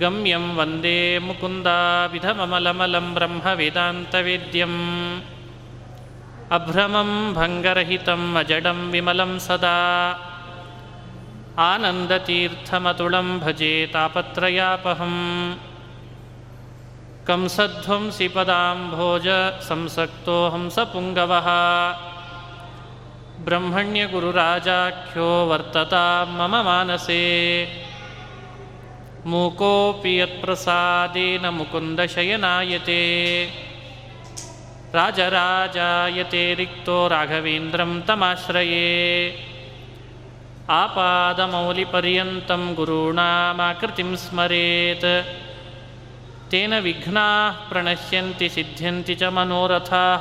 गम्यं वंदे मुकुन्दाविधममलमलं ब्रह्मवेदान्तवेद्यम्। अभ्रमं भङ्गरहितम् अजडं विमलं सदा। आनन्दतीर्थमतुलं भजे तापत्रयापहम्। कंसध्वंसि पदाम्भोज संसक्तो हंसपुङ्गवः ब्रह्मण्यगुरुराजाख्यो वर्तता मम मानसे। ಮೂಕೋಪಿ ಯತ್ಪ್ರಸಾದೇನ ಮುಕುಂದಶಯನಾಯತೆ ರಾಜರಾಜಾಯತೆ ರಿಕ್ತೋ ರಾಘವೇಂದ್ರಂ ತಮಾಶ್ರಯೇ. ಆಪಾದಮೌಲಿಪರ್ಯಂತಂ ಗುರುಣಾಮಾಕೃತಿಂ ಸ್ಮರೇತ್. ತೇನ ವಿಘ್ನಾ ಪ್ರಣಶ್ಯಂತಿ ಸಿದ್ಧ್ಯಂತಿ ಚ ಮನೋರಥಾ.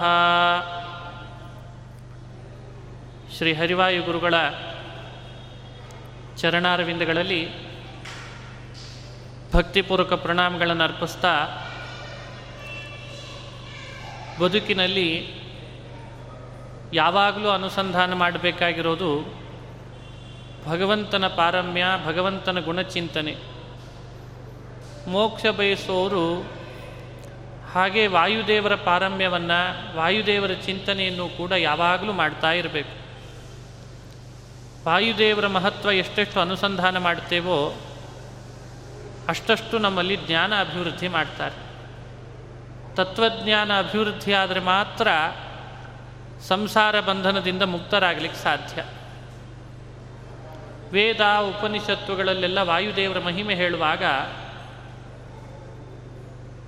ಶ್ರೀ ಹರಿವಾಯು ಗುರುಗಳ ಚರಣಾರವಿಂದಗಳಲ್ಲಿ ಭಕ್ತಿಪೂರ್ವಕ ಪ್ರಣಾಮಗಳನ್ನು ಅರ್ಪಿಸ್ತಾ ಬದುಕಿನಲ್ಲಿ ಯಾವಾಗಲೂ ಅನುಸಂಧಾನ ಮಾಡಬೇಕಾಗಿರೋದು ಭಗವಂತನ ಪಾರಮ್ಯ, ಭಗವಂತನ ಗುಣಚಿಂತನೆ. ಮೋಕ್ಷ ಬಯಸುವವರು ಹಾಗೆ ವಾಯುದೇವರ ಪಾರಮ್ಯವನ್ನು, ವಾಯುದೇವರ ಚಿಂತನೆಯನ್ನು ಕೂಡ ಯಾವಾಗಲೂ ಮಾಡ್ತಾ ಇರಬೇಕು. ವಾಯುದೇವರ ಮಹತ್ವ ಎಷ್ಟೆಷ್ಟು ಅನುಸಂಧಾನ ಮಾಡ್ತೇವೋ ಅಷ್ಟಷ್ಟು ನಮ್ಮಲ್ಲಿ ಜ್ಞಾನ ಅಭಿವೃದ್ಧಿ ಮಾಡ್ತಾರೆ. ತತ್ವಜ್ಞಾನ ಅಭಿವೃದ್ಧಿ ಆದರೆ ಮಾತ್ರ ಸಂಸಾರ ಬಂಧನದಿಂದ ಮುಕ್ತರಾಗಲಿಕ್ಕೆ ಸಾಧ್ಯ. ವೇದ, ಉಪನಿಷತ್ತುಗಳಲ್ಲೆಲ್ಲ ವಾಯುದೇವರ ಮಹಿಮೆ ಹೇಳುವಾಗ,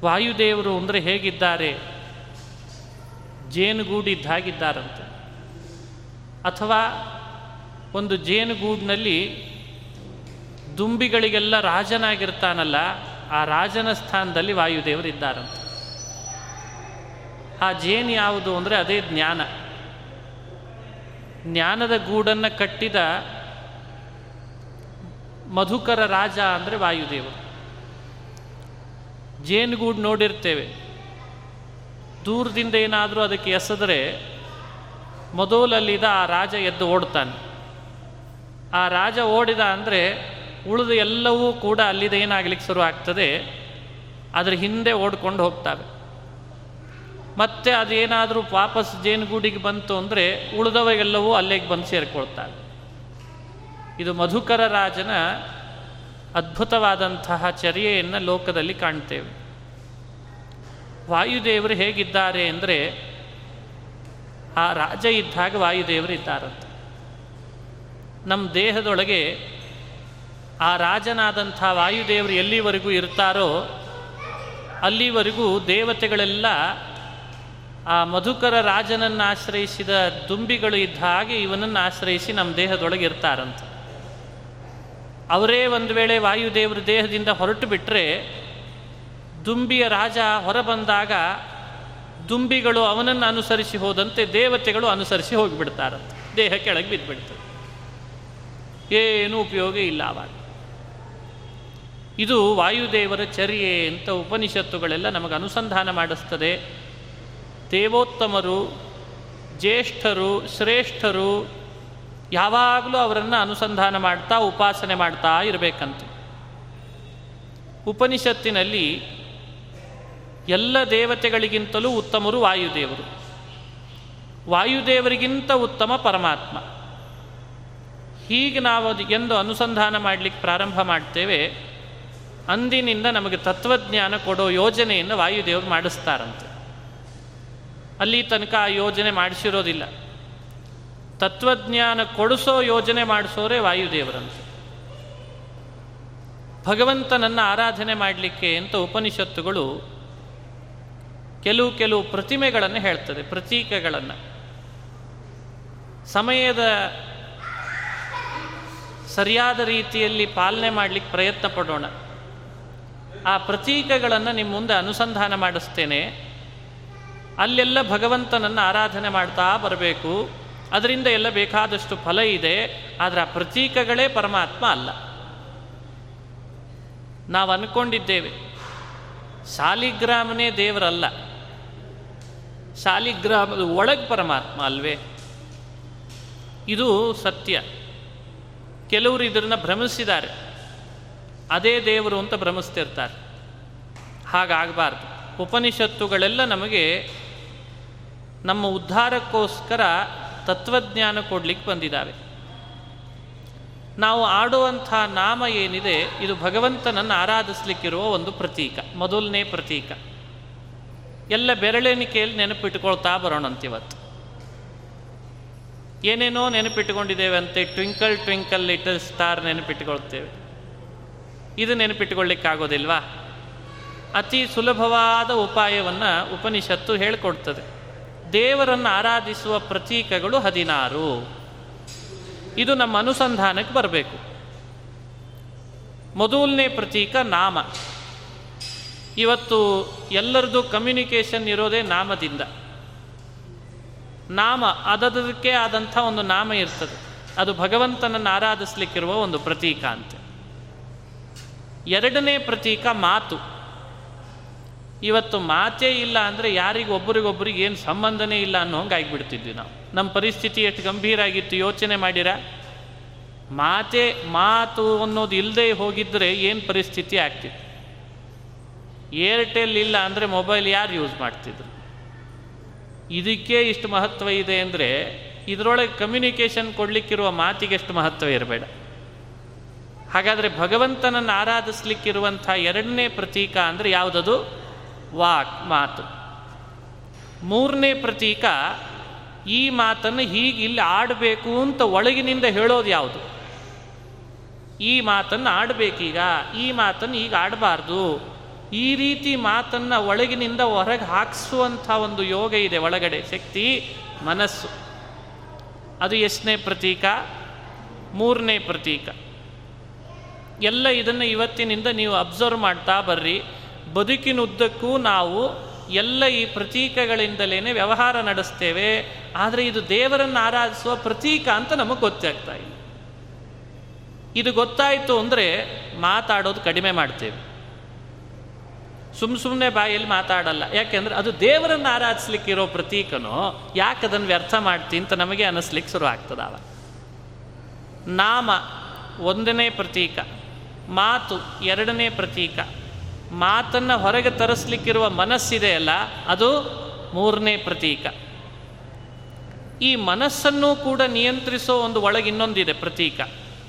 ವಾಯುದೇವರು ಅಂದರೆ ಹೇಗಿದ್ದಾರೆ? ಜೇನುಗೂಡಿದ್ದಾಗಿದ್ದಾರಂತೆ ಅಥವಾ ಒಂದು ಜೇನುಗೂಡಿನಲ್ಲಿ ದುಂಬಿಗಳಿಗೆಲ್ಲ ರಾಜನಾಗಿರ್ತಾನಲ್ಲ, ಆ ರಾಜನ ಸ್ಥಾನದಲ್ಲಿ ವಾಯುದೇವರು ಇದ್ದಾರಂತೆ. ಆ ಜೇನು ಯಾವುದು ಅಂದರೆ ಅದೇ ಜ್ಞಾನ. ಜ್ಞಾನದ ಗೂಡನ್ನು ಕಟ್ಟಿದ ಮಧುಕರ ರಾಜ ಅಂದರೆ ವಾಯುದೇವರು. ಜೇನುಗೂಡು ನೋಡಿರ್ತೇವೆ. ದೂರದಿಂದ ಏನಾದರೂ ಅದಕ್ಕೆ ಎಸೆದರೆ ಮೊದಲಲ್ಲಿದ್ದ ಆ ರಾಜ ಎದ್ದು ಓಡ್ತಾನೆ ಆ ರಾಜ ಓಡಿದ ಅಂದರೆ ಉಳಿದ ಎಲ್ಲವೂ ಕೂಡ ಅಲ್ಲಿದೆ ಏನಾಗಲಿಕ್ಕೆ ಶುರು ಆಗ್ತದೆ? ಅದ್ರ ಹಿಂದೆ ಓಡ್ಕೊಂಡು ಹೋಗ್ತವೆ. ಮತ್ತೆ ಅದೇನಾದರೂ ವಾಪಸ್ ಜೇನುಗೂಡಿಗೆ ಬಂತು ಅಂದರೆ ಉಳಿದವೆಲ್ಲವೂ ಅಲ್ಲಿಗೆ ಬಂದು ಸೇರಿಕೊಳ್ತವೆ ಇದು ಮಧುಕರ ರಾಜನ ಅದ್ಭುತವಾದಂತಹ ಚರ್ಯೆಯನ್ನು ಲೋಕದಲ್ಲಿ ಕಾಣ್ತೇವೆ. ವಾಯುದೇವರು ಹೇಗಿದ್ದಾರೆ ಅಂದರೆ ಆ ರಾಜ ಇದ್ದಾಗ ವಾಯುದೇವರು ಇದ್ದಾರಂತೆ. ನಮ್ಮ ದೇಹದೊಳಗೆ ಆ ರಾಜನಾದಂಥ ವಾಯುದೇವರು ಎಲ್ಲಿವರೆಗೂ ಇರ್ತಾರೋ ಅಲ್ಲಿವರೆಗೂ ದೇವತೆಗಳೆಲ್ಲ ಆ ಮಧುಕರ ರಾಜನನ್ನು ಆಶ್ರಯಿಸಿದ ದುಂಬಿಗಳು ಇದ್ದ ಹಾಗೆ ಇವನನ್ನು ಆಶ್ರಯಿಸಿ ನಮ್ಮ ದೇಹದೊಳಗೆ ಇರ್ತಾರಂತ. ಅವರೇ ಒಂದು ವೇಳೆ ವಾಯುದೇವರ ದೇಹದಿಂದ ಹೊರಟು ಬಿಟ್ಟರೆ ದುಂಬಿಯ ರಾಜ ಹೊರಬಂದಾಗ ದುಂಬಿಗಳು ಅವನನ್ನು ಅನುಸರಿಸಿ ಹೋದಂತೆ ದೇವತೆಗಳು ಅನುಸರಿಸಿ ಹೋಗಿಬಿಡ್ತಾರಂತೆ. ದೇಹ ಕೆಳಗೆ ಬಿದ್ದುಬಿಡ್ತದೆ ಏನೂ ಉಪಯೋಗ ಇಲ್ಲ ಅವಾಗ ಇದು ವಾಯುದೇವರ ಚರ್ಯೆ ಅಂತ ಉಪನಿಷತ್ತುಗಳೆಲ್ಲ ನಮಗೆ ಅನುಸಂಧಾನ ಮಾಡಿಸ್ತದೆ. ದೇವೋತ್ತಮರು, ಜ್ಯೇಷ್ಠರು, ಶ್ರೇಷ್ಠರು ಯಾವಾಗಲೂ ಅವರನ್ನು ಅನುಸಂಧಾನ ಮಾಡ್ತಾ, ಉಪಾಸನೆ ಮಾಡ್ತಾ ಇರಬೇಕಂತ. ಉಪನಿಷತ್ತಿನಲ್ಲಿ ಎಲ್ಲ ದೇವತೆಗಳಿಗಿಂತಲೂ ಉತ್ತಮರು ವಾಯುದೇವರು. ವಾಯುದೇವರಿಗಿಂತ ಉತ್ತಮ ಪರಮಾತ್ಮ. ಹೀಗೆ ನಾವು ಎಂದು ಅನುಸಂಧಾನ ಮಾಡಲಿಕ್ಕೆ ಪ್ರಾರಂಭ ಮಾಡ್ತೇವೆ. ಅಂದಿನಿಂದ ನಮಗೆ ತತ್ವಜ್ಞಾನ ಕೊಡೋ ಯೋಜನೆಯನ್ನು ವಾಯುದೇವರು ಮಾಡಿಸ್ತಾರಂತೆ. ಅಲ್ಲಿ ತನಕ ಆ ಯೋಜನೆ ಮಾಡಿಸಿರೋದಿಲ್ಲ. ತತ್ವಜ್ಞಾನ ಕೊಡಿಸೋ ಯೋಜನೆ ಮಾಡಿಸೋರೆ ವಾಯುದೇವರಂತೆ. ಭಗವಂತನನ್ನು ಆರಾಧನೆ ಮಾಡಲಿಕ್ಕೆ ಅಂತ ಉಪನಿಷತ್ತುಗಳು ಕೆಲವು ಕೆಲವು ಪ್ರತಿಮೆಗಳನ್ನು ಹೇಳ್ತದೆ, ಪ್ರತೀಕಗಳನ್ನು. ಸಮಯದ ಸರಿಯಾದ ರೀತಿಯಲ್ಲಿ ಪಾಲನೆ ಮಾಡಲಿಕ್ಕೆ ಪ್ರಯತ್ನ ಪಡೋಣ. ಆ ಪ್ರತೀಕಗಳನ್ನು ನಿಮ್ಮ ಮುಂದೆ ಅನುಸಂಧಾನ ಮಾಡಿಸ್ತೇನೆ. ಅಲ್ಲೆಲ್ಲ ಭಗವಂತನನ್ನು ಆರಾಧನೆ ಮಾಡ್ತಾ ಬರಬೇಕು. ಅದರಿಂದ ಎಲ್ಲ ಬೇಕಾದಷ್ಟು ಫಲ ಇದೆ. ಆದರೆ ಆ ಪ್ರತೀಕಗಳೇ ಪರಮಾತ್ಮ ಅಲ್ಲ. ನಾವು ಅಂದ್ಕೊಂಡಿದ್ದೇವೆ ಶಾಲಿಗ್ರಾಮನೇ ದೇವರಲ್ಲ. ಶಾಲಿಗ್ರಾಮದ ಒಳಗೆ ಪರಮಾತ್ಮ ಅಲ್ವೇ? ಇದು ಸತ್ಯ. ಕೆಲವರು ಇದನ್ನು ಭ್ರಮಿಸಿದ್ದಾರೆ. ಅದೇ ದೇವರು ಅಂತ ಭ್ರಮಿಸ್ತಿರ್ತಾರೆ. ಹಾಗಾಗಬಾರ್ದು. ಉಪನಿಷತ್ತುಗಳೆಲ್ಲ ನಮಗೆ ನಮ್ಮ ಉದ್ಧಾರಕ್ಕೋಸ್ಕರ ತತ್ವಜ್ಞಾನ ಕೊಡ್ಲಿಕ್ಕೆ ಬಂದಿದ್ದಾವೆ. ನಾವು ಆಡುವಂಥ ನಾಮ ಏನಿದೆ, ಇದು ಭಗವಂತನನ್ನು ಆರಾಧಿಸ್ಲಿಕ್ಕಿರುವ ಒಂದು ಪ್ರತೀಕ, ಮೊದಲನೇ ಪ್ರತೀಕ. ಎಲ್ಲ ಬೆರಳೆಣಿಕೆಯಲ್ಲಿ ನೆನಪಿಟ್ಕೊಳ್ತಾ ಬರೋಣಂತಿವತ್ತು. ಏನೇನೋ ನೆನಪಿಟ್ಟುಕೊಂಡಿದ್ದೇವೆ ಅಂತೆ, ಟ್ವಿಂಕಲ್ ಟ್ವಿಂಕಲ್ ಲಿಟಲ್ ಸ್ಟಾರ್ ನೆನಪಿಟ್ಟುಕೊಳ್ತೇವೆ ಇದು ನೆನಪಿಟ್ಟುಕೊಳ್ಳಿಕ್ಕಾಗೋದಿಲ್ವಾ? ಅತಿ ಸುಲಭವಾದ ಉಪಾಯವನ್ನು ಉಪನಿಷತ್ತು ಹೇಳಿಕೊಡ್ತದೆ. ದೇವರನ್ನು ಆರಾಧಿಸುವ ಪ್ರತೀಕಗಳು ಹದಿನಾರು. ಇದು ನಮ್ಮ ಅನುಸಂಧಾನಕ್ಕೆ ಬರಬೇಕು. ಮೊದಲನೇ ಪ್ರತೀಕ ನಾಮ. ಇವತ್ತು ಎಲ್ಲರದು ಕಮ್ಯುನಿಕೇಷನ್ ಇರೋದೇ ನಾಮದಿಂದ. ನಾಮ ಅದದಕ್ಕೆ ಆದಂಥ ಒಂದು ನಾಮ ಇರ್ತದೆ. ಅದು ಭಗವಂತನನ್ನು ಆರಾಧಿಸ್ಲಿಕ್ಕಿರುವ ಒಂದು ಪ್ರತೀಕ ಅಂತೆ. ಎರಡನೇ ಪ್ರತೀಕ ಮಾತು. ಇವತ್ತು ಮಾತೇ ಇಲ್ಲ ಅಂದರೆ ಯಾರಿಗೊಬ್ಬರಿಗೊಬ್ಬರಿಗೆ ಏನು ಸಂಬಂಧನೇ ಇಲ್ಲ ಅನ್ನೋ ಹಂಗೆ ಆಗಿಬಿಡ್ತಿದ್ವಿ ನಾವು. ನಮ್ಮ ಪರಿಸ್ಥಿತಿ ಎಷ್ಟು ಗಂಭೀರ ಆಗಿತ್ತು ಯೋಚನೆ ಮಾಡಿರ? ಮಾತೇ, ಮಾತು ಅನ್ನೋದು ಇಲ್ಲದೆ ಹೋಗಿದ್ದರೆ ಏನು ಪರಿಸ್ಥಿತಿ ಆಗ್ತಿತ್ತು? ಏರ್ಟೆಲ್ ಇಲ್ಲ ಅಂದರೆ ಮೊಬೈಲ್ ಯಾರು ಯೂಸ್ ಮಾಡ್ತಿದ್ರು? ಇದಕ್ಕೆ ಇಷ್ಟು ಮಹತ್ವ ಇದೆ ಅಂದರೆ ಇದರೊಳಗೆ ಕಮ್ಯುನಿಕೇಷನ್ ಕೊಡಲಿಕ್ಕಿರುವ ಮಾತಿಗೆ ಎಷ್ಟು ಮಹತ್ವ ಇರಬೇಡ. ಹಾಗಾದರೆ ಭಗವಂತನನ್ನು ಆರಾಧಿಸ್ಲಿಕ್ಕಿರುವಂಥ ಎರಡನೇ ಪ್ರತೀಕ ಅಂದರೆ ಯಾವುದದು? ವಾಕ್, ಮಾತು. ಮೂರನೇ ಪ್ರತೀಕ, ಈ ಮಾತನ್ನು ಹೀಗೆ ಇಲ್ಲಿ ಆಡಬೇಕು ಅಂತ ಒಳಗಿನಿಂದ ಹೇಳೋದು ಯಾವುದು? ಈ ಮಾತನ್ನು ಆಡಬೇಕೀಗ ಈ ಮಾತನ್ನು ಈಗ ಆಡಬಾರ್ದು. ಈ ರೀತಿ ಮಾತನ್ನು ಒಳಗಿನಿಂದ ಹೊರಗೆ ಹಾಕಿಸುವಂಥ ಒಂದು ಯೋಗ ಇದೆ ಒಳಗಡೆ. ಶಕ್ತಿ, ಮನಸ್ಸು. ಅದು ಎಷ್ಟನೇ ಪ್ರತೀಕ? ಮೂರನೇ ಪ್ರತೀಕ. ಎಲ್ಲ ಇದನ್ನು ಇವತ್ತಿನಿಂದ ನೀವು ಅಬ್ಸರ್ವ್ ಮಾಡ್ತಾ ಬರ್ರಿ. ಬದುಕಿನುದ್ದಕ್ಕೂ ನಾವು ಎಲ್ಲ ಈ ಪ್ರತೀಕಗಳಿಂದಲೇ ವ್ಯವಹಾರ ನಡೆಸ್ತೇವೆ. ಆದರೆ ಇದು ದೇವರನ್ನು ಆರಾಧಿಸುವ ಪ್ರತೀಕ ಅಂತ ನಮಗೆ ಗೊತ್ತಾಗ್ತಾ ಇಲ್ಲ. ಇದು ಗೊತ್ತಾಯಿತು ಅಂದರೆ ಮಾತಾಡೋದು ಕಡಿಮೆ ಮಾಡ್ತೇವೆ. ಸುಮ್ ಸುಮ್ಮನೆ ಬಾಯಲ್ಲಿ ಮಾತಾಡಲ್ಲ. ಯಾಕೆಂದ್ರೆ ಅದು ದೇವರನ್ನು ಆರಾಧಿಸ್ಲಿಕ್ಕಿರೋ ಪ್ರತೀಕನೋ ಯಾಕೆ ಅದನ್ನು ವ್ಯರ್ಥ ಮಾಡ್ತಿ ಅಂತ ನಮಗೆ ಅನ್ನಿಸ್ಲಿಕ್ಕೆ ಶುರು ಆಗ್ತದಾವ ನಾಮ ಒಂದನೇ ಪ್ರತೀಕ. ಮಾತು ಎರಡನೇ ಪ್ರತೀಕ. ಮಾತನ್ನು ಹೊರಗೆ ತರಿಸ್ಲಿಕ್ಕಿರುವ ಮನಸ್ಸಿದೆಯಲ್ಲ, ಅದು ಮೂರನೇ ಪ್ರತೀಕ. ಈ ಮನಸ್ಸನ್ನು ಕೂಡ ನಿಯಂತ್ರಿಸೋ ಒಂದು ಒಳಗೆ ಇನ್ನೊಂದಿದೆ ಪ್ರತೀಕ.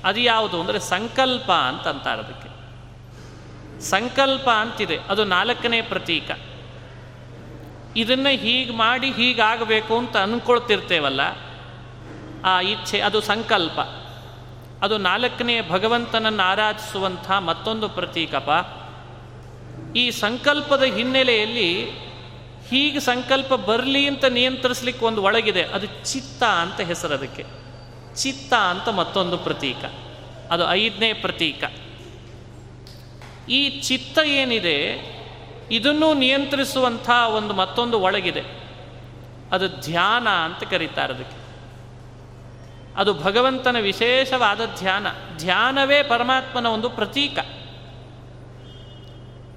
ಅದು ಯಾವುದು ಅಂದರೆ ಸಂಕಲ್ಪ ಅಂತಂತಾರೆ ಅದಕ್ಕೆ. ಸಂಕಲ್ಪ ಅಂತಿದೆ, ಅದು ನಾಲ್ಕನೇ ಪ್ರತೀಕ. ಇದನ್ನು ಹೀಗೆ ಮಾಡಿ ಹೀಗಾಗಬೇಕು ಅಂತ ಅಂದ್ಕೊಳ್ತಿರ್ತೇವಲ್ಲ ಆ ಇಚ್ಛೆ, ಅದು ಸಂಕಲ್ಪ. ಅದು ನಾಲ್ಕನೇ ಭಗವಂತನನ್ನು ಆರಾಧಿಸುವಂಥ ಮತ್ತೊಂದು ಪ್ರತೀಕಪ. ಈ ಸಂಕಲ್ಪದ ಹಿನ್ನೆಲೆಯಲ್ಲಿ ಹೀಗೆ ಸಂಕಲ್ಪ ಬರಲಿ ಅಂತ ನಿಯಂತ್ರಿಸ್ಲಿಕ್ಕೆ ಒಂದು ಒಳಗಿದೆ. ಅದು ಚಿತ್ತ ಅಂತ ಹೆಸರು ಅದಕ್ಕೆ. ಚಿತ್ತ ಅಂತ ಮತ್ತೊಂದು ಪ್ರತೀಕ. ಅದು ಐದನೇ ಪ್ರತೀಕ. ಈ ಚಿತ್ತ ಏನಿದೆ, ಇದನ್ನು ನಿಯಂತ್ರಿಸುವಂಥ ಒಂದು ಮತ್ತೊಂದು ಒಳಗಿದೆ. ಅದು ಧ್ಯಾನ ಅಂತ ಕರೀತಾರೆ ಅದಕ್ಕೆ. ಅದು ಭಗವಂತನ ವಿಶೇಷವಾದ ಧ್ಯಾನ. ಧ್ಯಾನವೇ ಪರಮಾತ್ಮನ ಒಂದು ಪ್ರತೀಕ.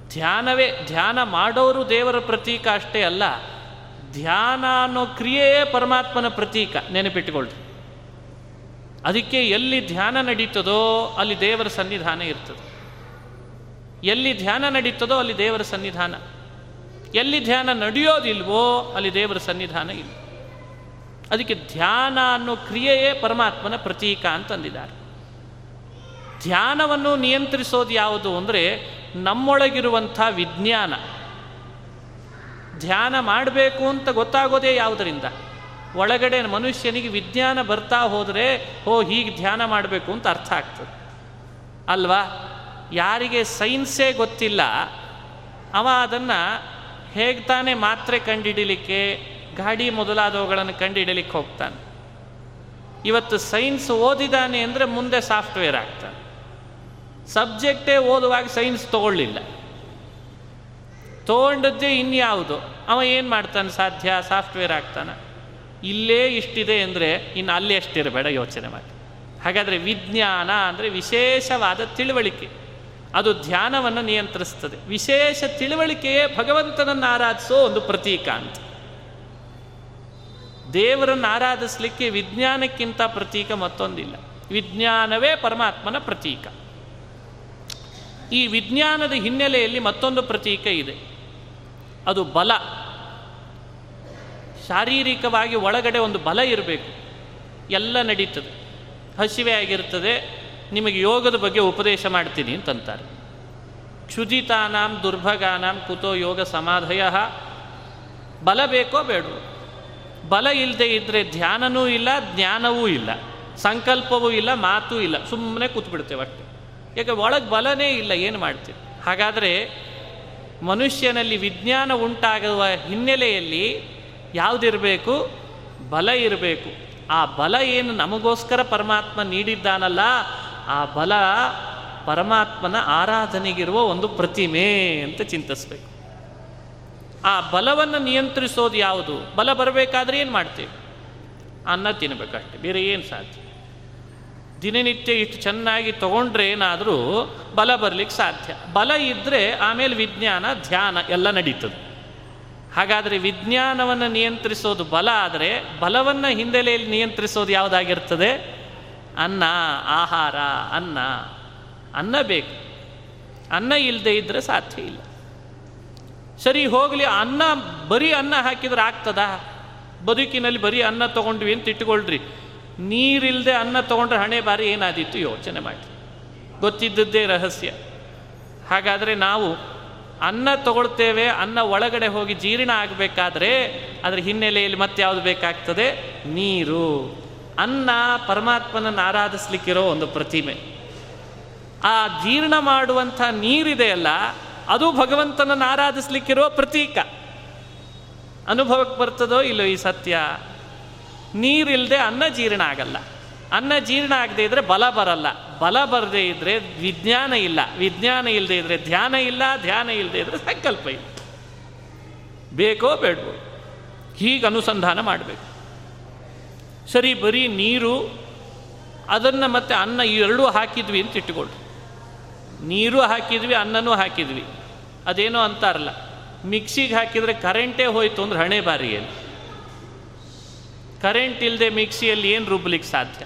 ಧ್ಯಾನವೇ, ಧ್ಯಾನ ಮಾಡೋರು ದೇವರ ಪ್ರತೀಕ ಅಷ್ಟೇ ಅಲ್ಲ, ಧ್ಯಾನ ಅನ್ನೋ ಕ್ರಿಯೆಯೇ ಪರಮಾತ್ಮನ ಪ್ರತೀಕ. ನೆನಪಿಟ್ಟುಕೊಳ್ಳಿ ಅದಕ್ಕೆ ಎಲ್ಲಿ ಧ್ಯಾನ ನಡೀತದೋ ಅಲ್ಲಿ ದೇವರ ಸನ್ನಿಧಾನ ಇರ್ತದೆ. ಎಲ್ಲಿ ಧ್ಯಾನ ನಡೀತದೋ ಅಲ್ಲಿ ದೇವರ ಸನ್ನಿಧಾನ. ಎಲ್ಲಿ ಧ್ಯಾನ ನಡೆಯೋದಿಲ್ವೋ ಅಲ್ಲಿ ದೇವರ ಸನ್ನಿಧಾನ ಇಲ್ಲ. ಅದಕ್ಕೆ ಧ್ಯಾನ ಅನ್ನೋ ಕ್ರಿಯೆಯೇ ಪರಮಾತ್ಮನ ಪ್ರತೀಕ ಅಂತಂದಿದ್ದಾರೆ. ಧ್ಯಾನವನ್ನು ನಿಯಂತ್ರಿಸೋದು ಯಾವುದು ಅಂದರೆ ನಮ್ಮೊಳಗಿರುವಂಥ ವಿಜ್ಞಾನ. ಧ್ಯಾನ ಮಾಡಬೇಕು ಅಂತ ಗೊತ್ತಾಗೋದೇ ಯಾವುದರಿಂದ? ಒಳಗಡೆ ಮನುಷ್ಯನಿಗೆ ವಿಜ್ಞಾನ ಬರ್ತಾ ಹೋದರೆ, ಓ, ಹೀಗೆ ಧ್ಯಾನ ಮಾಡಬೇಕು ಅಂತ ಅರ್ಥ ಆಗ್ತದೆ. ಅಲ್ವಾ? ಯಾರಿಗೆ ಸೈನ್ಸೇ ಗೊತ್ತಿಲ್ಲ, ಅವ ಅದನ್ನು ಹೇಗೆ ತಾನೇ ಮಾತ್ರೆ ಕಂಡುಹಿಡಿಲಿಕ್ಕೆ ಗಾಡಿ ಮೊದಲಾದವುಗಳನ್ನು ಕಂಡುಹಿಡಲಿಕ್ಕೆ ಹೋಗ್ತಾನೆ. ಇವತ್ತು ಸೈನ್ಸ್ ಓದಿದಾನೆ ಅಂದರೆ ಮುಂದೆ ಸಾಫ್ಟ್ವೇರ್ ಆಗ್ತಾನೆ. ಸಬ್ಜೆಕ್ಟೇ ಓದುವಾಗ ಸೈನ್ಸ್ ತಗೊಳ್ಳಿಲ್ಲ. ತೊಗೊಂಡದ್ದೇ ಇನ್ಯಾವುದು? ಅವ ಏನು ಮಾಡ್ತಾನೆ? ಸಾಧ್ಯ? ಸಾಫ್ಟ್ವೇರ್ ಆಗ್ತಾನೆ. ಇಲ್ಲೇ ಇಷ್ಟಿದೆ ಅಂದರೆ ಇನ್ನು ಅಲ್ಲಿ ಎಷ್ಟಿರಬೇಡ ಯೋಚನೆ ಮಾಡಿ. ಹಾಗಾದರೆ ವಿಜ್ಞಾನ ಅಂದರೆ ವಿಶೇಷವಾದ ತಿಳುವಳಿಕೆ. ಅದು ಧ್ಯಾನವನ್ನು ನಿಯಂತ್ರಿಸ್ತದೆ. ವಿಶೇಷ ತಿಳುವಳಿಕೆಯೇ ಭಗವಂತನನ್ನು ಆರಾಧಿಸೋ ಒಂದು ಪ್ರತೀಕ ಅಂತ. ದೇವರನ್ನು ಆರಾಧಿಸಲಿಕ್ಕೆ ವಿಜ್ಞಾನಕ್ಕಿಂತ ಪ್ರತೀಕ ಮತ್ತೊಂದಿಲ್ಲ. ವಿಜ್ಞಾನವೇ ಪರಮಾತ್ಮನ ಪ್ರತೀಕ. ಈ ವಿಜ್ಞಾನದ ಹಿನ್ನೆಲೆಯಲ್ಲಿ ಮತ್ತೊಂದು ಪ್ರತೀಕ ಇದೆ. ಅದು ಬಲ. ಶಾರೀರಿಕವಾಗಿ ಒಳಗಡೆ ಒಂದು ಬಲ ಇರಬೇಕು. ಎಲ್ಲ ನಡೀತದೆ. ಹಸಿವೆ ಆಗಿರ್ತದೆ. ನಿಮಗೆ ಯೋಗದ ಬಗ್ಗೆ ಉಪದೇಶ ಮಾಡ್ತೀನಿ ಅಂತಂತಾರೆ. ಕ್ಷುದಿತಾನಾಂ ದುರ್ಭಗಾನಾಂ ಕುತೋ ಯೋಗ ಸಮಾಧಯ. ಬಲ ಬೇಕೋ ಬೇಡವೋ? ಬಲ ಇಲ್ಲದೆ ಇದ್ದರೆ ಧ್ಯಾನನೂ ಇಲ್ಲ, ಜ್ಞಾನವೂ ಇಲ್ಲ, ಸಂಕಲ್ಪವೂ ಇಲ್ಲ, ಮಾತೂ ಇಲ್ಲ, ಸುಮ್ಮನೆ ಕೂತ್ಬಿಡ್ತೇವೆ ಅಷ್ಟೆ. ಯಾಕೆ ಒಳಗೆ ಬಲನೇ ಇಲ್ಲ, ಏನು ಮಾಡ್ತೀವಿ ಹಾಗಾದರೆ ಮನುಷ್ಯನಲ್ಲಿ ವಿಜ್ಞಾನ ಉಂಟಾಗುವ ಹಿನ್ನೆಲೆಯಲ್ಲಿ ಯಾವುದಿರಬೇಕು? ಬಲ ಇರಬೇಕು. ಆ ಬಲ ಏನು ನಮಗೋಸ್ಕರ ಪರಮಾತ್ಮ ನೀಡಿದ್ದಾನಲ್ಲ, ಆ ಬಲ ಪರಮಾತ್ಮನ ಆರಾಧನೆಗಿರುವ ಒಂದು ಪ್ರತಿಮೆ ಅಂತ ಚಿಂತಿಸ್ಬೇಕು. ಆ ಬಲವನ್ನು ನಿಯಂತ್ರಿಸೋದು ಯಾವುದು? ಬಲ ಬರಬೇಕಾದ್ರೆ ಏನು ಮಾಡ್ತೀವಿ? ಅನ್ನ ತಿನ್ನಬೇಕಷ್ಟೆ ಬೇರೆ ಏನು ಸಾಧ್ಯ? ದಿನನಿತ್ಯ ಇಷ್ಟು ಚೆನ್ನಾಗಿ ತಗೊಂಡ್ರೆ ಏನಾದರೂ ಬಲ ಬರಲಿಕ್ಕೆ ಸಾಧ್ಯ. ಬಲ ಇದ್ದರೆ ಆಮೇಲೆ ವಿಜ್ಞಾನ, ಧ್ಯಾನ ಎಲ್ಲ ನಡೀತದೆ. ಹಾಗಾದರೆ ವಿಜ್ಞಾನವನ್ನು ನಿಯಂತ್ರಿಸೋದು ಬಲ ಆದರೆ ಬಲವನ್ನು ಹಿನ್ನೆಲೆಯಲ್ಲಿ ನಿಯಂತ್ರಿಸೋದು ಯಾವುದಾಗಿರ್ತದೆ? ಅನ್ನ, ಆಹಾರ, ಅನ್ನ. ಅನ್ನ ಬೇಕು. ಅನ್ನ ಇಲ್ಲದೆ ಇದ್ದರೆ ಸಾಧ್ಯ ಇಲ್ಲ. ಸರಿ ಹೋಗಲಿ, ಅನ್ನ ಬರೀ ಅನ್ನ ಹಾಕಿದ್ರೆ ಆಗ್ತದಾ? ಬದುಕಿನಲ್ಲಿ ಬರೀ ಅನ್ನ ತೊಗೊಂಡ್ವಿ ಅಂತ ಇಟ್ಕೊಳ್ರಿ. ನೀರಿಲ್ಲದೆ ಅನ್ನ ತೊಗೊಂಡ್ರೆ ಹಣೆ ಬಾರಿ ಏನಾದಿತ್ತು ಯೋಚನೆ ಮಾಡಿ. ಗೊತ್ತಿದ್ದದ್ದೇ ರಹಸ್ಯ. ಹಾಗಾದರೆ ನಾವು ಅನ್ನ ತಗೊಳ್ತೇವೆ, ಅನ್ನ ಒಳಗಡೆ ಹೋಗಿ ಜೀರ್ಣ ಆಗಬೇಕಾದ್ರೆ ಅದರ ಹಿನ್ನೆಲೆಯಲ್ಲಿ ಮತ್ತೆ ಯಾವುದು ಬೇಕಾಗ್ತದೆ? ನೀರು. ಅನ್ನ ಪರಮಾತ್ಮನನ್ನು ಆರಾಧಿಸ್ಲಿಕ್ಕಿರೋ ಒಂದು ಪ್ರತಿಮೆ. ಆ ಜೀರ್ಣ ಮಾಡುವಂಥ ನೀರಿದೆಯಲ್ಲ ಅದು ಭಗವಂತನನ್ನು ಆರಾಧಿಸ್ಲಿಕ್ಕಿರೋ ಪ್ರತೀಕ. ಅನುಭವಕ್ಕೆ ಬರ್ತದೋ ಇಲ್ಲೋ ಈ ಸತ್ಯ? ನೀರಿಲ್ಲದೆ ಅನ್ನ ಜೀರ್ಣ ಆಗಲ್ಲ. ಅನ್ನ ಜೀರ್ಣ ಆಗದೆ ಇದ್ರೆ ಬಲ ಬರಲ್ಲ. ಬಲ ಬರದೇ ಇದ್ರೆ ವಿಜ್ಞಾನ ಇಲ್ಲ. ವಿಜ್ಞಾನ ಇಲ್ಲದೆ ಇದ್ರೆ ಧ್ಯಾನ ಇಲ್ಲ, ಧ್ಯಾನ ಇಲ್ಲದೆ ಇದ್ರೆ ಸಂಕಲ್ಪ ಇಲ್ಲ. ಬೇಕೋ ಬೇಡವೋ. ಹೀಗೆ ಅನುಸಂಧಾನ ಮಾಡಬೇಕು. ಸರಿ, ಬರೀ ನೀರು, ಅದನ್ನು ಮತ್ತೆ ಅನ್ನ ಎರಡೂ ಹಾಕಿದ್ವಿ ಅಂತ ಇಟ್ಟುಕೊಳ್ಳಿ ನೀರು ಹಾಕಿದ್ವಿ, ಅನ್ನನೂ ಹಾಕಿದ್ವಿ. ಅದೇನೋ ಅಂತಾರಲ್ಲ, ಮಿಕ್ಸಿಗೆ ಹಾಕಿದರೆ ಕರೆಂಟೇ ಹೋಯ್ತು ಅಂದ್ರೆ ಹಣೆ ಏನು? ಕರೆಂಟ್ ಇಲ್ಲದೆ ಮಿಕ್ಸಿಯಲ್ಲಿ ಏನು ರುಬ್ಲಿಕ್ಕೆ ಸಾಧ್ಯ?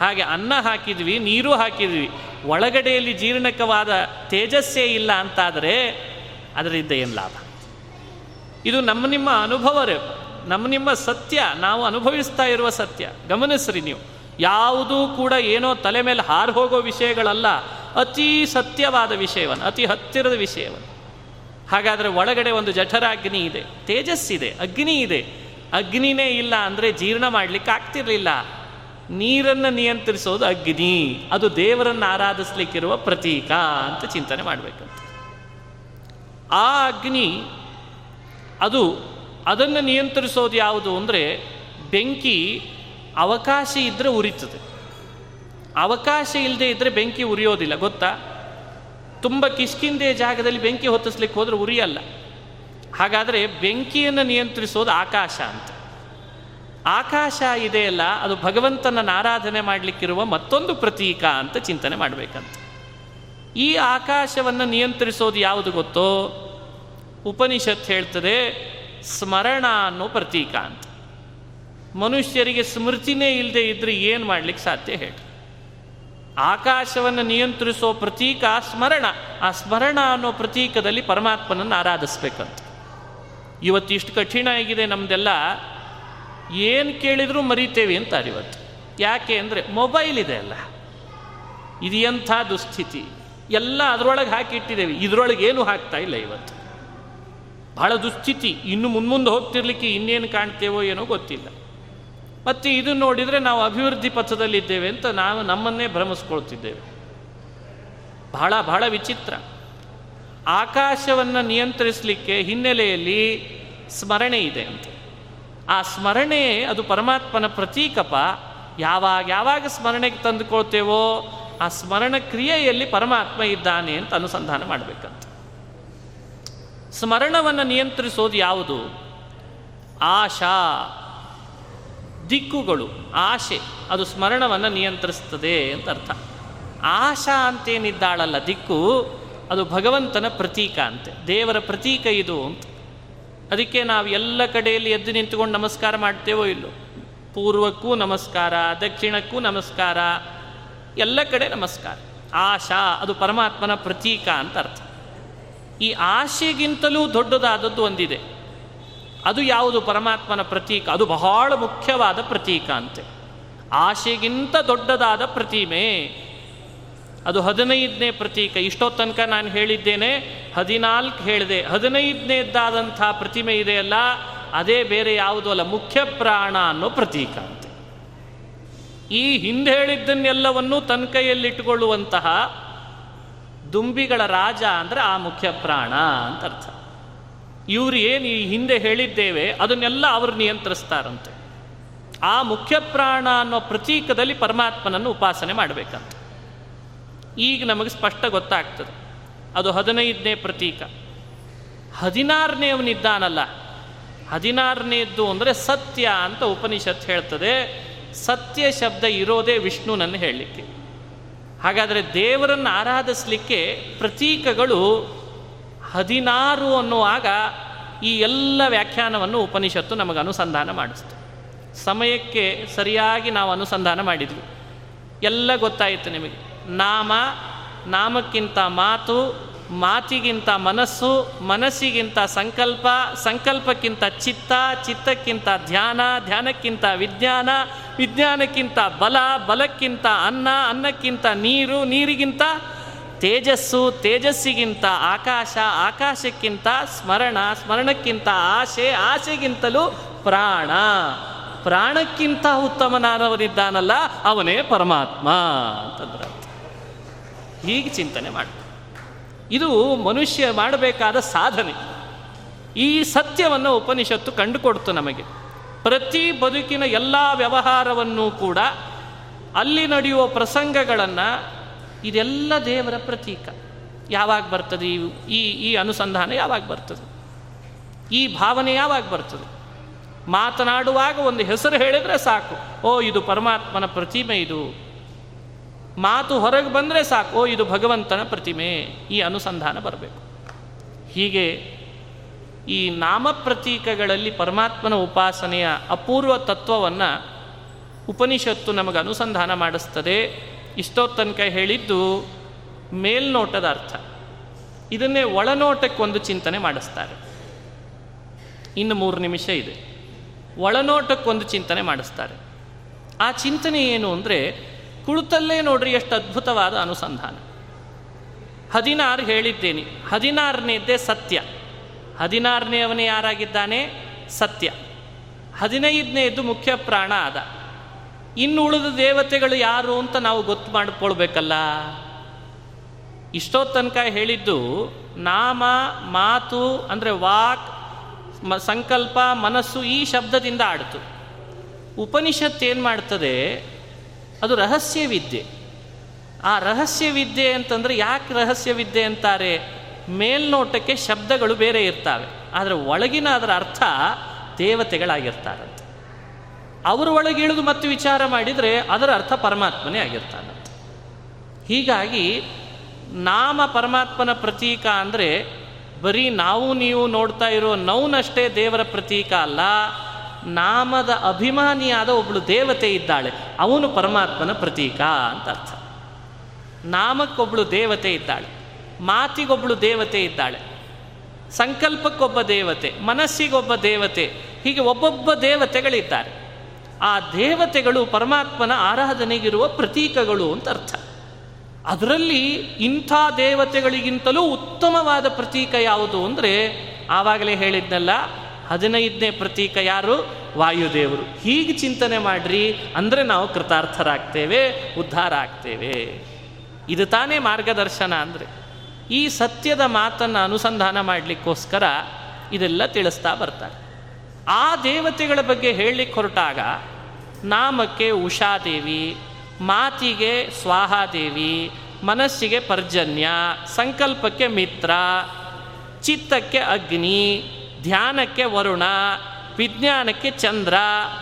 ಹಾಗೆ ಅನ್ನ ಹಾಕಿದ್ವಿ, ನೀರು ಹಾಕಿದ್ವಿ, ಒಳಗಡೆಯಲ್ಲಿ ಜೀರ್ಣಕವಾದ ತೇಜಸ್ಸೇ ಇಲ್ಲ ಅಂತಾದರೆ ಅದರಿಂದ ಏನು ಲಾಭ? ಇದು ನಮ್ಮ ನಿಮ್ಮ ಅನುಭವರೇ, ನಮ್ಮ ನಿಮ್ಮ ಸತ್ಯ, ನಾವು ಅನುಭವಿಸ್ತಾ ಇರುವ ಸತ್ಯ. ಗಮನಿಸ್ರಿ ನೀವು. ಯಾವುದೂ ಕೂಡ ಏನೋ ತಲೆ ಮೇಲೆ ಹಾರು ಹೋಗೋ ವಿಷಯಗಳಲ್ಲ, ಅತಿ ಸತ್ಯವಾದ ವಿಷಯವನ್ನು, ಅತಿ ಹತ್ತಿರದ ವಿಷಯವನ್ನು. ಹಾಗಾದರೆ ಒಳಗಡೆ ಒಂದು ಜಠರಾಗ್ನಿ ಇದೆ ತೇಜಸ್ಸಿದೆ ಅಗ್ನಿ ಇದೆ. ಅಗ್ನಿನೇ ಇಲ್ಲ ಅಂದರೆ ಜೀರ್ಣ ಮಾಡಲಿಕ್ಕೆ ಆಗ್ತಿರಲಿಲ್ಲ. ನೀರನ್ನು ನಿಯಂತ್ರಿಸೋದು ಅಗ್ನಿ. ಅದು ದೇವರನ್ನು ಆರಾಧಿಸ್ಲಿಕ್ಕಿರುವ ಪ್ರತೀಕ ಅಂತ ಚಿಂತನೆ ಮಾಡಬೇಕಂತ ಆ ಅಗ್ನಿ, ಅದು ಅದನ್ನು ನಿಯಂತ್ರಿಸೋದು ಯಾವುದು ಅಂದರೆ ಬೆಂಕಿ ಅವಕಾಶ ಇದ್ದರೆ ಉರಿತದೆ. ಅವಕಾಶ ಇಲ್ಲದೆ ಇದ್ದರೆ ಬೆಂಕಿ ಉರಿಯೋದಿಲ್ಲ, ಗೊತ್ತಾ? ತುಂಬ ಕಿಷ್ಕಿಂದೆ ಜಾಗದಲ್ಲಿ ಬೆಂಕಿ ಹೊತ್ತಿಸ್ಲಿಕ್ಕೆ ಹೋದರೆ ಉರಿಯಲ್ಲ. ಹಾಗಾದರೆ ಬೆಂಕಿಯನ್ನು ನಿಯಂತ್ರಿಸೋದು ಆಕಾಶ ಅಂತ. ಆಕಾಶ ಇದೆಯಲ್ಲ ಅದು ಭಗವಂತನ ಆರಾಧನೆ ಮಾಡಲಿಕ್ಕಿರುವ ಮತ್ತೊಂದು ಪ್ರತೀಕ ಅಂತ ಚಿಂತನೆ ಮಾಡಬೇಕಂತ. ಈ ಆಕಾಶವನ್ನು ನಿಯಂತ್ರಿಸೋದು ಯಾವುದು ಗೊತ್ತೋ? ಉಪನಿಷತ್ ಹೇಳ್ತದೆ, ಸ್ಮರಣ ಅನ್ನೋ ಪ್ರತೀಕ ಅಂತ. ಮನುಷ್ಯರಿಗೆ ಸ್ಮೃತಿನೇ ಇಲ್ಲದೆ ಇದ್ದರೆ ಏನು ಮಾಡ್ಲಿಕ್ಕೆ ಸಾಧ್ಯ ಹೇಳಿ ಆಕಾಶವನ್ನು ನಿಯಂತ್ರಿಸೋ ಪ್ರತೀಕ ಸ್ಮರಣ, ಆ ಸ್ಮರಣ ಅನ್ನೋ ಪ್ರತೀಕದಲ್ಲಿ ಪರಮಾತ್ಮನನ್ನು ಆರಾಧಿಸ್ಬೇಕಂತ. ಇವತ್ತು ಇಷ್ಟು ಕಠಿಣ ಆಗಿದೆ ನಮ್ಮದೆಲ್ಲ ಏನು ಕೇಳಿದರೂ ಮರಿತೇವೆ ಅಂತಾರೆ ಇವತ್ತು. ಯಾಕೆ ಅಂದರೆ ಮೊಬೈಲ್ ಇದೆ ಅಲ್ಲ. ಇದು ಎಂಥ ದುಸ್ಥಿತಿ. ಎಲ್ಲ ಅದರೊಳಗೆ ಹಾಕಿಟ್ಟಿದ್ದೇವೆ. ಇದರೊಳಗೆ ಏನು ಹಾಕ್ತಾ ಇಲ್ಲ ಇವತ್ತು. ಬಹಳ ದುಸ್ಥಿತಿ. ಇನ್ನು ಮುನ್ಮುಂದೆ ಹೋಗ್ತಿರ್ಲಿಕ್ಕೆ ಇನ್ನೇನು ಕಾಣ್ತೇವೋ ಏನೋ ಗೊತ್ತಿಲ್ಲ. ಮತ್ತು ಇದು ನೋಡಿದರೆ ನಾವು ಅಭಿವೃದ್ಧಿ ಪಥದಲ್ಲಿದ್ದೇವೆ ಅಂತ ನಾವು ನಮ್ಮನ್ನೇ ಭ್ರಮಿಸ್ಕೊಳ್ತಿದ್ದೇವೆ. ಬಹಳ ಬಹಳ ವಿಚಿತ್ರ. ಆಕಾಶವನ್ನು ನಿಯಂತ್ರಿಸಲಿಕ್ಕೆ ಹಿನ್ನೆಲೆಯಲ್ಲಿ ಸ್ಮರಣೆ ಇದೆ ಅಂತ. ಆ ಸ್ಮರಣೆ ಅದು ಪರಮಾತ್ಮನ ಪ್ರತೀಕಪ. ಯಾವಾಗ ಯಾವಾಗ ಸ್ಮರಣೆಗೆ ತಂದುಕೊಳ್ತೇವೋ ಆ ಸ್ಮರಣ ಕ್ರಿಯೆಯಲ್ಲಿ ಪರಮಾತ್ಮ ಇದ್ದಾನೆ ಅಂತ ಅನುಸಂಧಾನ ಮಾಡಬೇಕಂತ. ಸ್ಮರಣವನ್ನು ನಿಯಂತ್ರಿಸೋದು ಯಾವುದು? ಆಶಾ. ದಿಕ್ಕುಗಳು, ಆಶೆ, ಅದು ಸ್ಮರಣವನ್ನು ನಿಯಂತ್ರಿಸ್ತದೆ ಅಂತ ಅರ್ಥ. ಆಶಾ ಅಂತೇನಿದ್ದಾಳಲ್ಲ ದಿಕ್ಕು, ಅದು ಭಗವಂತನ ಪ್ರತೀಕ ಅಂತೆ, ದೇವರ ಪ್ರತೀಕ ಇದು ಅಂತ. ಅದಕ್ಕೆ ನಾವು ಎಲ್ಲ ಕಡೆಯಲ್ಲಿ ಎದ್ದು ನಿಂತುಕೊಂಡು ನಮಸ್ಕಾರ ಮಾಡ್ತೇವೋ ಇಲ್ಲೋ? ಪೂರ್ವಕ್ಕೂ ನಮಸ್ಕಾರ, ದಕ್ಷಿಣಕ್ಕೂ ನಮಸ್ಕಾರ, ಎಲ್ಲ ಕಡೆ ನಮಸ್ಕಾರ. ಆಶಾ, ಅದು ಪರಮಾತ್ಮನ ಪ್ರತೀಕ ಅಂತ ಅರ್ಥ. ಈ ಆಶೆಗಿಂತಲೂ ದೊಡ್ಡದಾದದ್ದು ಒಂದಿದೆ. ಅದು ಯಾವುದು ಪರಮಾತ್ಮನ ಪ್ರತೀಕ? ಅದು ಬಹಳ ಮುಖ್ಯವಾದ ಪ್ರತೀಕ ಅಂತೆ. ಆಶೆಗಿಂತ ದೊಡ್ಡದಾದ ಪ್ರತಿಮೆ. ಅದು ಹದಿನೈದನೇ ಪ್ರತೀಕ. ಇಷ್ಟೋ ತನಕ ನಾನು ಹೇಳಿದ್ದೇನೆ, ಹದಿನಾಲ್ಕು ಹೇಳಿದೆ. ಹದಿನೈದನೇದ್ದಾದಂಥ ಪ್ರತಿಮೆ ಇದೆಯಲ್ಲ, ಅದೇ ಬೇರೆ ಯಾವುದೂ ಅಲ್ಲ, ಮುಖ್ಯ ಪ್ರಾಣ ಅನ್ನೋ ಪ್ರತೀಕ ಅಂತೆ. ಈ ಹಿಂದೆ ಹೇಳಿದ್ದನ್ನೆಲ್ಲವನ್ನೂ ತನ್ನ ಕೈಯಲ್ಲಿಟ್ಟುಕೊಳ್ಳುವಂತಹ ದುಂಬಿಗಳ ರಾಜ ಅಂದರೆ ಆ ಮುಖ್ಯ ಪ್ರಾಣ ಅಂತ ಅರ್ಥ. ಇವರು ಏನು ಈ ಹಿಂದೆ ಹೇಳಿದ್ದೇವೆ, ಅದನ್ನೆಲ್ಲ ಅವರು ನಿಯಂತ್ರಿಸ್ತಾರಂತೆ. ಆ ಮುಖ್ಯ ಪ್ರಾಣ ಅನ್ನೋ ಪ್ರತೀಕದಲ್ಲಿ ಪರಮಾತ್ಮನನ್ನು ಉಪಾಸನೆ ಮಾಡಬೇಕಂತ. ಈಗ ನಮಗೆ ಸ್ಪಷ್ಟ ಗೊತ್ತಾಗ್ತದೆ. ಅದು ಹದಿನೈದನೇ ಪ್ರತೀಕ. ಹದಿನಾರನೇವನಿದ್ದಾನಲ್ಲ ಹದಿನಾರನೇದ್ದು ಅಂದರೆ ಸತ್ಯ ಅಂತ ಉಪನಿಷತ್ ಹೇಳ್ತದೆ. ಸತ್ಯ ಶಬ್ದ ಇರೋದೇ ವಿಷ್ಣುನನ್ನು ಹೇಳಲಿಕ್ಕೆ. ಹಾಗಾದರೆ ದೇವರನ್ನು ಆರಾಧಿಸಲಿಕ್ಕೆ ಪ್ರತೀಕಗಳು ಹದಿನಾರು ಅನ್ನುವಾಗ ಈ ಎಲ್ಲ ವ್ಯಾಖ್ಯಾನವನ್ನು ಉಪನಿಷತ್ತು ನಮಗೆ ಅನುಸಂಧಾನ ಮಾಡಿಸ್ತು. ಸಮಯಕ್ಕೆ ಸರಿಯಾಗಿ ನಾವು ಅನುಸಂಧಾನ ಮಾಡಿದ್ವಿ. ಎಲ್ಲ ಗೊತ್ತಾಯಿತು ನಿಮಗೆ. ನಾಮ, ನಾಮಕ್ಕಿಂತ ಮಾತು, ಮಾತಿಗಿಂತ ಮನಸ್ಸು, ಮನಸ್ಸಿಗಿಂತ ಸಂಕಲ್ಪ, ಸಂಕಲ್ಪಕ್ಕಿಂತ ಚಿತ್ತ, ಚಿತ್ತಕ್ಕಿಂತ ಧ್ಯಾನ, ಧ್ಯಾನಕ್ಕಿಂತ ವಿಜ್ಞಾನ, ವಿಜ್ಞಾನಕ್ಕಿಂತ ಬಲ, ಬಲಕ್ಕಿಂತ ಅನ್ನ, ಅನ್ನಕ್ಕಿಂತ ನೀರು, ನೀರಿಗಿಂತ ತೇಜಸ್ಸು ತೇಜಸ್ಸಿಗಿಂತ ಆಕಾಶ, ಆಕಾಶಕ್ಕಿಂತ ಸ್ಮರಣ, ಸ್ಮರಣಕ್ಕಿಂತ ಆಶೆ, ಆಶೆಗಿಂತಲೂ ಪ್ರಾಣ. ಪ್ರಾಣಕ್ಕಿಂತ ಉತ್ತಮನಾದವನಿದ್ದಾನಲ್ಲ, ಅವನೇ ಪರಮಾತ್ಮ ಅಂತಂದ್ರೆ ಹೀಗೆ ಚಿಂತನೆ ಮಾಡ ಇದು ಮನುಷ್ಯ ಮಾಡಬೇಕಾದ ಸಾಧನೆ. ಈ ಸತ್ಯವನ್ನು ಉಪನಿಷತ್ತು ಕಂಡುಕೊಡ್ತು ನಮಗೆ. ಪ್ರತಿ ಬದುಕಿನ ಎಲ್ಲ ವ್ಯವಹಾರವನ್ನು ಕೂಡ ಅಲ್ಲಿ ನಡೆಯುವ ಪ್ರಸಂಗಗಳನ್ನು ಇದೆಲ್ಲ ದೇವರ ಪ್ರತೀಕ. ಯಾವಾಗ ಬರ್ತದೆ ಈ ಈ ಅನುಸಂಧಾನ ಯಾವಾಗ ಬರ್ತದೆ? ಈ ಭಾವನೆ ಯಾವಾಗ ಬರ್ತದೆ? ಮಾತನಾಡುವಾಗ ಒಂದು ಹೆಸರು ಹೇಳಿದರೆ ಸಾಕು. ಓ, ಇದು ಪರಮಾತ್ಮನ ಪ್ರತಿಮೆ ಇದು. ಮಾತು ಹೊರಗೆ ಬಂದರೆ ಸಾಕು. ಓ, ಇದು ಭಗವಂತನ ಪ್ರತಿಮೆ. ಈ ಅನುಸಂಧಾನ ಬರಬೇಕು. ಹೀಗೆ ಈ ನಾಮ ಪ್ರತೀಕಗಳಲ್ಲಿ ಪರಮಾತ್ಮನ ಉಪಾಸನೆಯ ಅಪೂರ್ವ ತತ್ವವನ್ನು ಉಪನಿಷತ್ತು ನಮಗೆ ಅನುಸಂಧಾನ ಮಾಡಿಸ್ತದೆ. ಇಷ್ಟೋ ತನಕ ಹೇಳಿದ್ದು ಮೇಲ್ನೋಟದ ಅರ್ಥ. ಇದನ್ನೇ ಒಳನೋಟಕ್ಕೊಂದು ಚಿಂತನೆ ಮಾಡಿಸ್ತಾರೆ. ಇನ್ನು ಮೂರು ನಿಮಿಷ ಇದೆ. ಒಳನೋಟಕ್ಕೊಂದು ಚಿಂತನೆ ಮಾಡಿಸ್ತಾರೆ. ಆ ಚಿಂತನೆ ಏನು ಅಂದರೆ, ಕುಳಿತಲ್ಲೇ ನೋಡ್ರಿ ಎಷ್ಟು ಅದ್ಭುತವಾದ ಅನುಸಂಧಾನ. ಹದಿನಾರು ಹೇಳಿದ್ದೇನೆ. ಹದಿನಾರನೇದ್ದೇ ಸತ್ಯ. ಹದಿನಾರನೇವನೇ ಯಾರಾಗಿದ್ದಾನೆ? ಸತ್ಯ. ಹದಿನೈದನೇದು ಮುಖ್ಯ ಪ್ರಾಣ ಆದ. ಇನ್ನು ಉಳಿದ ದೇವತೆಗಳು ಯಾರು ಅಂತ ನಾವು ಗೊತ್ತು ಮಾಡಿಕೊಳ್ಬೇಕಲ್ಲ? ಇಷ್ಟೋ ತನಕ ಹೇಳಿದ್ದು ನಾಮ, ಮಾತು ಅಂದರೆ ವಾಕ್ ಸಂಕಲ್ಪ, ಮನಸ್ಸು ಈ ಶಬ್ದದಿಂದ ಆಡ್ತು. ಉಪನಿಷತ್ ಏನು ಮಾಡ್ತದೆ? ಅದು ರಹಸ್ಯ ವಿದ್ಯೆ ಆ ರಹಸ್ಯ ವಿದ್ಯೆ ಅಂತಂದರೆ ಯಾಕೆ ರಹಸ್ಯ ವಿದ್ಯೆ ಅಂತಾರೆ? ಮೇಲ್ನೋಟಕ್ಕೆ ಶಬ್ದಗಳು ಬೇರೆ ಇರ್ತವೆ. ಆದರೆ ಒಳಗಿನ ಅದರ ಅರ್ಥ ದೇವತೆಗಳಾಗಿರ್ತಾರಂತೆ. ಅವರು ಒಳಗೆ ಇಳಿದು ಮತ್ತೆ ವಿಚಾರ ಮಾಡಿದರೆ ಅದರ ಅರ್ಥ ಪರಮಾತ್ಮನೇ ಆಗಿರ್ತಾನೆ. ಹೀಗಾಗಿ ನಾಮ ಪರಮಾತ್ಮನ ಪ್ರತೀಕ ಅಂದರೆ ಬರೀ ನಾವು ನೀವು ನೋಡ್ತಾ ಇರೋ ನೌನಷ್ಟೇ ದೇವರ ಪ್ರತೀಕ ಅಲ್ಲ, ನಾಮದ ಅಭಿಮಾನಿಯಾದ ಒಬ್ಬಳು ದೇವತೆ ಇದ್ದಾಳೆ, ಅವನು ಪರಮಾತ್ಮನ ಪ್ರತೀಕ ಅಂತ ಅರ್ಥ. ನಾಮಕ್ಕೊಬ್ಬಳು ದೇವತೆ ಇದ್ದಾಳೆ ಮಾತಿಗೊಬ್ಬಳು ದೇವತೆ ಇದ್ದಾಳೆ, ಸಂಕಲ್ಪಕ್ಕೊಬ್ಬ ದೇವತೆ, ಮನಸ್ಸಿಗೊಬ್ಬ ದೇವತೆ, ಹೀಗೆ ಒಬ್ಬೊಬ್ಬ ದೇವತೆಗಳಿದ್ದಾರೆ. ಆ ದೇವತೆಗಳು ಪರಮಾತ್ಮನ ಆರಾಧನೆಗಿರುವ ಪ್ರತೀಕಗಳು ಅಂತ ಅರ್ಥ. ಅದರಲ್ಲಿ ಇಂಥ ದೇವತೆಗಳಿಗಿಂತಲೂ ಉತ್ತಮವಾದ ಪ್ರತೀಕ ಯಾವುದು ಅಂದರೆ ಆವಾಗಲೇ ಹೇಳಿದ್ನಲ್ಲ, ಹದಿನೈದನೇ ಪ್ರತೀಕ ಯಾರು? ವಾಯುದೇವರು. ಹೀಗೆ ಚಿಂತನೆ ಮಾಡ್ರಿ, ಅಂದರೆ ನಾವು ಕೃತಾರ್ಥರಾಗ್ತೇವೆ, ಉದ್ಧಾರ ಆಗ್ತೇವೆ. ಇದು ತಾನೇ ಮಾರ್ಗದರ್ಶನ ಅಂದರೆ. ಈ ಸತ್ಯದ ಮಾತನ್ನು ಅನುಸಂಧಾನ ಮಾಡಲಿಕ್ಕೋಸ್ಕರ ಇದೆಲ್ಲ ತಿಳಿಸ್ತಾ ಬರ್ತಾರೆ. ಆ ದೇವತೆಗಳ ಬಗ್ಗೆ ಹೇಳಲಿಕ್ಕೆ ಹೊರಟಾಗ ನಾಮಕ್ಕೆ ಉಷಾದೇವಿ, ಮಾತಿಗೆ ಸ್ವಾಹಾದೇವಿ, ಮನಸ್ಸಿಗೆ ಪರ್ಜನ್ಯ, ಸಂಕಲ್ಪಕ್ಕೆ ಮಿತ್ರ, ಚಿತ್ತಕ್ಕೆ ಅಗ್ನಿ, ಧ್ಯಾನಕ್ಕೆ ವರುಣ, ವಿಜ್ಞಾನಕ್ಕೆ ಚಂದ್ರ,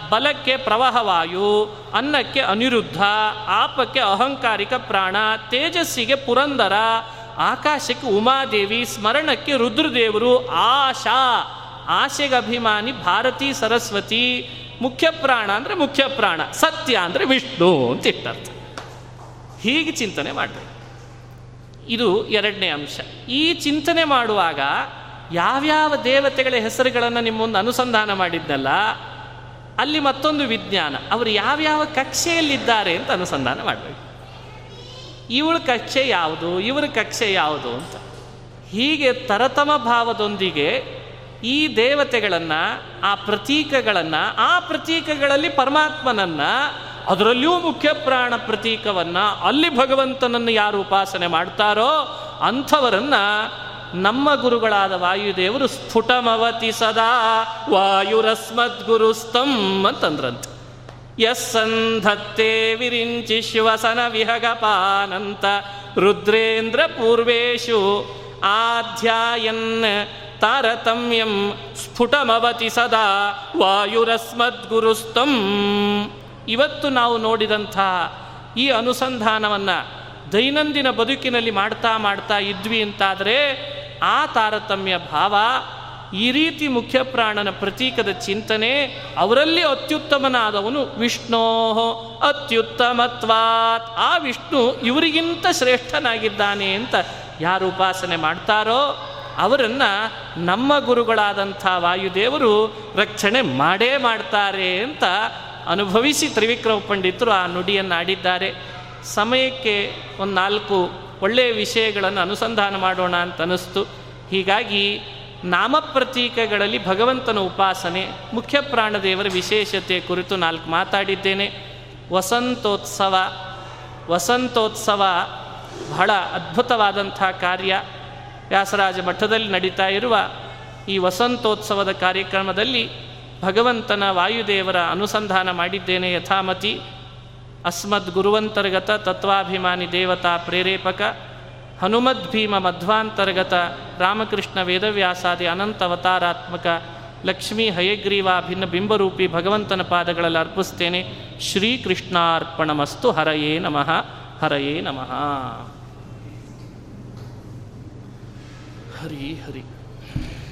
ಬಲಕ್ಕೆ ಪ್ರವಾಹವಾಯು, ಅನ್ನಕ್ಕೆ ಅನಿರುದ್ಧ, ಆಪಕ್ಕೆ ಅಹಂಕಾರಿಕ ಪ್ರಾಣ, ತೇಜಸ್ಸಿಗೆ ಪುರಂದರ, ಆಕಾಶಕ್ಕೆ ಉಮಾದೇವಿ, ಸ್ಮರಣಕ್ಕೆ ರುದ್ರದೇವರು, ಆಶಾ. ಆಶೆಗೆ ಅಭಿಮಾನಿ ಭಾರತೀ ಸರಸ್ವತಿ ಮುಖ್ಯ ಪ್ರಾಣ ಅಂದರೆ ಮುಖ್ಯ ಪ್ರಾಣ, ಸತ್ಯ ಅಂದರೆ ವಿಷ್ಣು ಅಂತ ಇಟ್ಟರ್ಥ. ಹೀಗೆ ಚಿಂತನೆ ಮಾಡಬೇಕು. ಇದು ಎರಡನೇ ಅಂಶ. ಈ ಚಿಂತನೆ ಮಾಡುವಾಗ ಯಾವ್ಯಾವ ದೇವತೆಗಳ ಹೆಸರುಗಳನ್ನು ನಿಮ್ಮೊಂದು ಮುಂದೆ ಅನುಸಂಧಾನ ಮಾಡಿದ್ದಲ್ಲ, ಅಲ್ಲಿ ಮತ್ತೊಂದು ವಿಜ್ಞಾನ. ಅವರು ಯಾವ್ಯಾವ ಕಕ್ಷೆಯಲ್ಲಿದ್ದಾರೆ ಅಂತ ಅನುಸಂಧಾನ ಮಾಡಬೇಕು. ಇವಳ ಕಕ್ಷೆ ಯಾವುದು, ಇವರ ಕಕ್ಷೆ ಯಾವುದು ಅಂತ. ಹೀಗೆ ತರತಮ ಭಾವದೊಂದಿಗೆ ಈ ದೇವತೆಗಳನ್ನು, ಆ ಪ್ರತೀಕಗಳನ್ನು, ಆ ಪ್ರತೀಕಗಳಲ್ಲಿ ಪರಮಾತ್ಮನನ್ನು, ಅದರಲ್ಲಿಯೂ ಮುಖ್ಯ ಪ್ರಾಣ ಪ್ರತೀಕವನ್ನು ಅಲ್ಲಿ ಭಗವಂತನನ್ನು ಯಾರು ಉಪಾಸನೆ ಮಾಡ್ತಾರೋ ಅಂಥವರನ್ನು ನಮ್ಮ ಗುರುಗಳಾದ ವಾಯುದೇವರು ಸ್ಫುಟಮವತಿ ಸದಾ, ವಾಯುರಸ್ಮದ್ಗುರುಸ್ತಂ ಅಂತಂದ್ರಂತೆ. ಯಸ್ಸಂಧತ್ತೇ ವಿರಿಂಚಿ ಶಿವಸನ ವಿಹಗಪಾನಂತ ರುದ್ರೇಂದ್ರ ಪೂರ್ವೇಶು ಆಧ್ಯಾಯನ್ ತಾರತಮ್ಯಂ ಸ್ಫುಟಮವತಿ ಸದಾ ವಾಯುರಸ್ಮದ್ಗುರುಸ್ತಂ. ಇವತ್ತು ನಾವು ನೋಡಿದಂಥ ಈ ಅನುಸಂಧಾನವನ್ನು ದೈನಂದಿನ ಬದುಕಿನಲ್ಲಿ ಮಾಡ್ತಾ ಮಾಡ್ತಾ ಇದ್ವಿ ಅಂತಾದರೆ ಆ ತಾರತಮ್ಯ ಭಾವ ಈ ರೀತಿ ಮುಖ್ಯ ಪ್ರಾಣನ ಪ್ರತೀಕದ ಚಿಂತನೆ ಅವರಲ್ಲಿ ಅತ್ಯುತ್ತಮನಾದವನು ವಿಷ್ಣೋ ಅತ್ಯುತ್ತಮತ್ವಾತ್. ಆ ವಿಷ್ಣು ಇವರಿಗಿಂತ ಶ್ರೇಷ್ಠನಾಗಿದ್ದಾನೆ ಅಂತ ಯಾರು ಉಪಾಸನೆ ಮಾಡ್ತಾರೋ ಅವರನ್ನು ನಮ್ಮ ಗುರುಗಳಾದಂಥ ವಾಯುದೇವರು ರಕ್ಷಣೆ ಮಾಡೇ ಮಾಡ್ತಾರೆ ಅಂತ ಅನುಭವಿಸಿ ತ್ರಿವಿಕ್ರಮ ಪಂಡಿತರು ಆ ನುಡಿಯನ್ನು ಆಡಿದ್ದಾರೆ ಸಮಯಕ್ಕೆ ಒಂದು ನಾಲ್ಕು ಒಳ್ಳೆಯ ವಿಷಯಗಳನ್ನು ಅನುಸಂಧಾನ ಮಾಡೋಣ ಅಂತ ಅನ್ನಿಸ್ತು. ಹೀಗಾಗಿ ನಾಮಪ್ರತೀಕಗಳಲ್ಲಿ ಭಗವಂತನ ಉಪಾಸನೆ, ಮುಖ್ಯ ಪ್ರಾಣದೇವರ ವಿಶೇಷತೆ ಕುರಿತು ನಾಲ್ಕು ಮಾತಾಡಿದ್ದೇನೆ. ವಸಂತೋತ್ಸವ ವಸಂತೋತ್ಸವ ಬಹಳ ಅದ್ಭುತವಾದಂಥ ಕಾರ್ಯ. ವ್ಯಾಸರಾಜ ಮಠದಲ್ಲಿ ನಡೀತಾ ಇರುವ ಈ ವಸಂತೋತ್ಸವದ ಕಾರ್ಯಕ್ರಮದಲ್ಲಿ ಭಗವಂತನ ವಾಯುದೇವರ ಅನುಸಂಧಾನ ಮಾಡಿದ್ದೇನೆ ಯಥಾಮತಿ. ಅಸ್ಮದ್ ಗುರುವಂತರ್ಗತ ತತ್ವಾಭಿಮಾನಿ ದೇವತಾ ಪ್ರೇರೇಪಕ. ಹನುಮದ್ ಭೀಮ ಮಧ್ವಾಂತರ್ಗತ ರಾಮಕೃಷ್ಣ ವೇದವ್ಯಾಸಾದಿ ಅನಂತ ಅವತಾರಾತ್ಮಕ. ಲಕ್ಷ್ಮೀ ಹಯಗ್ರೀವ ಭಿನ್ನ ಬಿಂಬರೂಪಿ ಭಗವಂತನ ಪಾದಗಳಲ್ಲಿ ಅರ್ಪಿಸ್ತೇನೆ. ಶ್ರೀಕೃಷ್ಣಾರ್ಪಣಮಸ್ತು ಹರಯೇ ನಮಃ ಹರಯೇ ನಮಃ. ಹರಿ ಹರಿ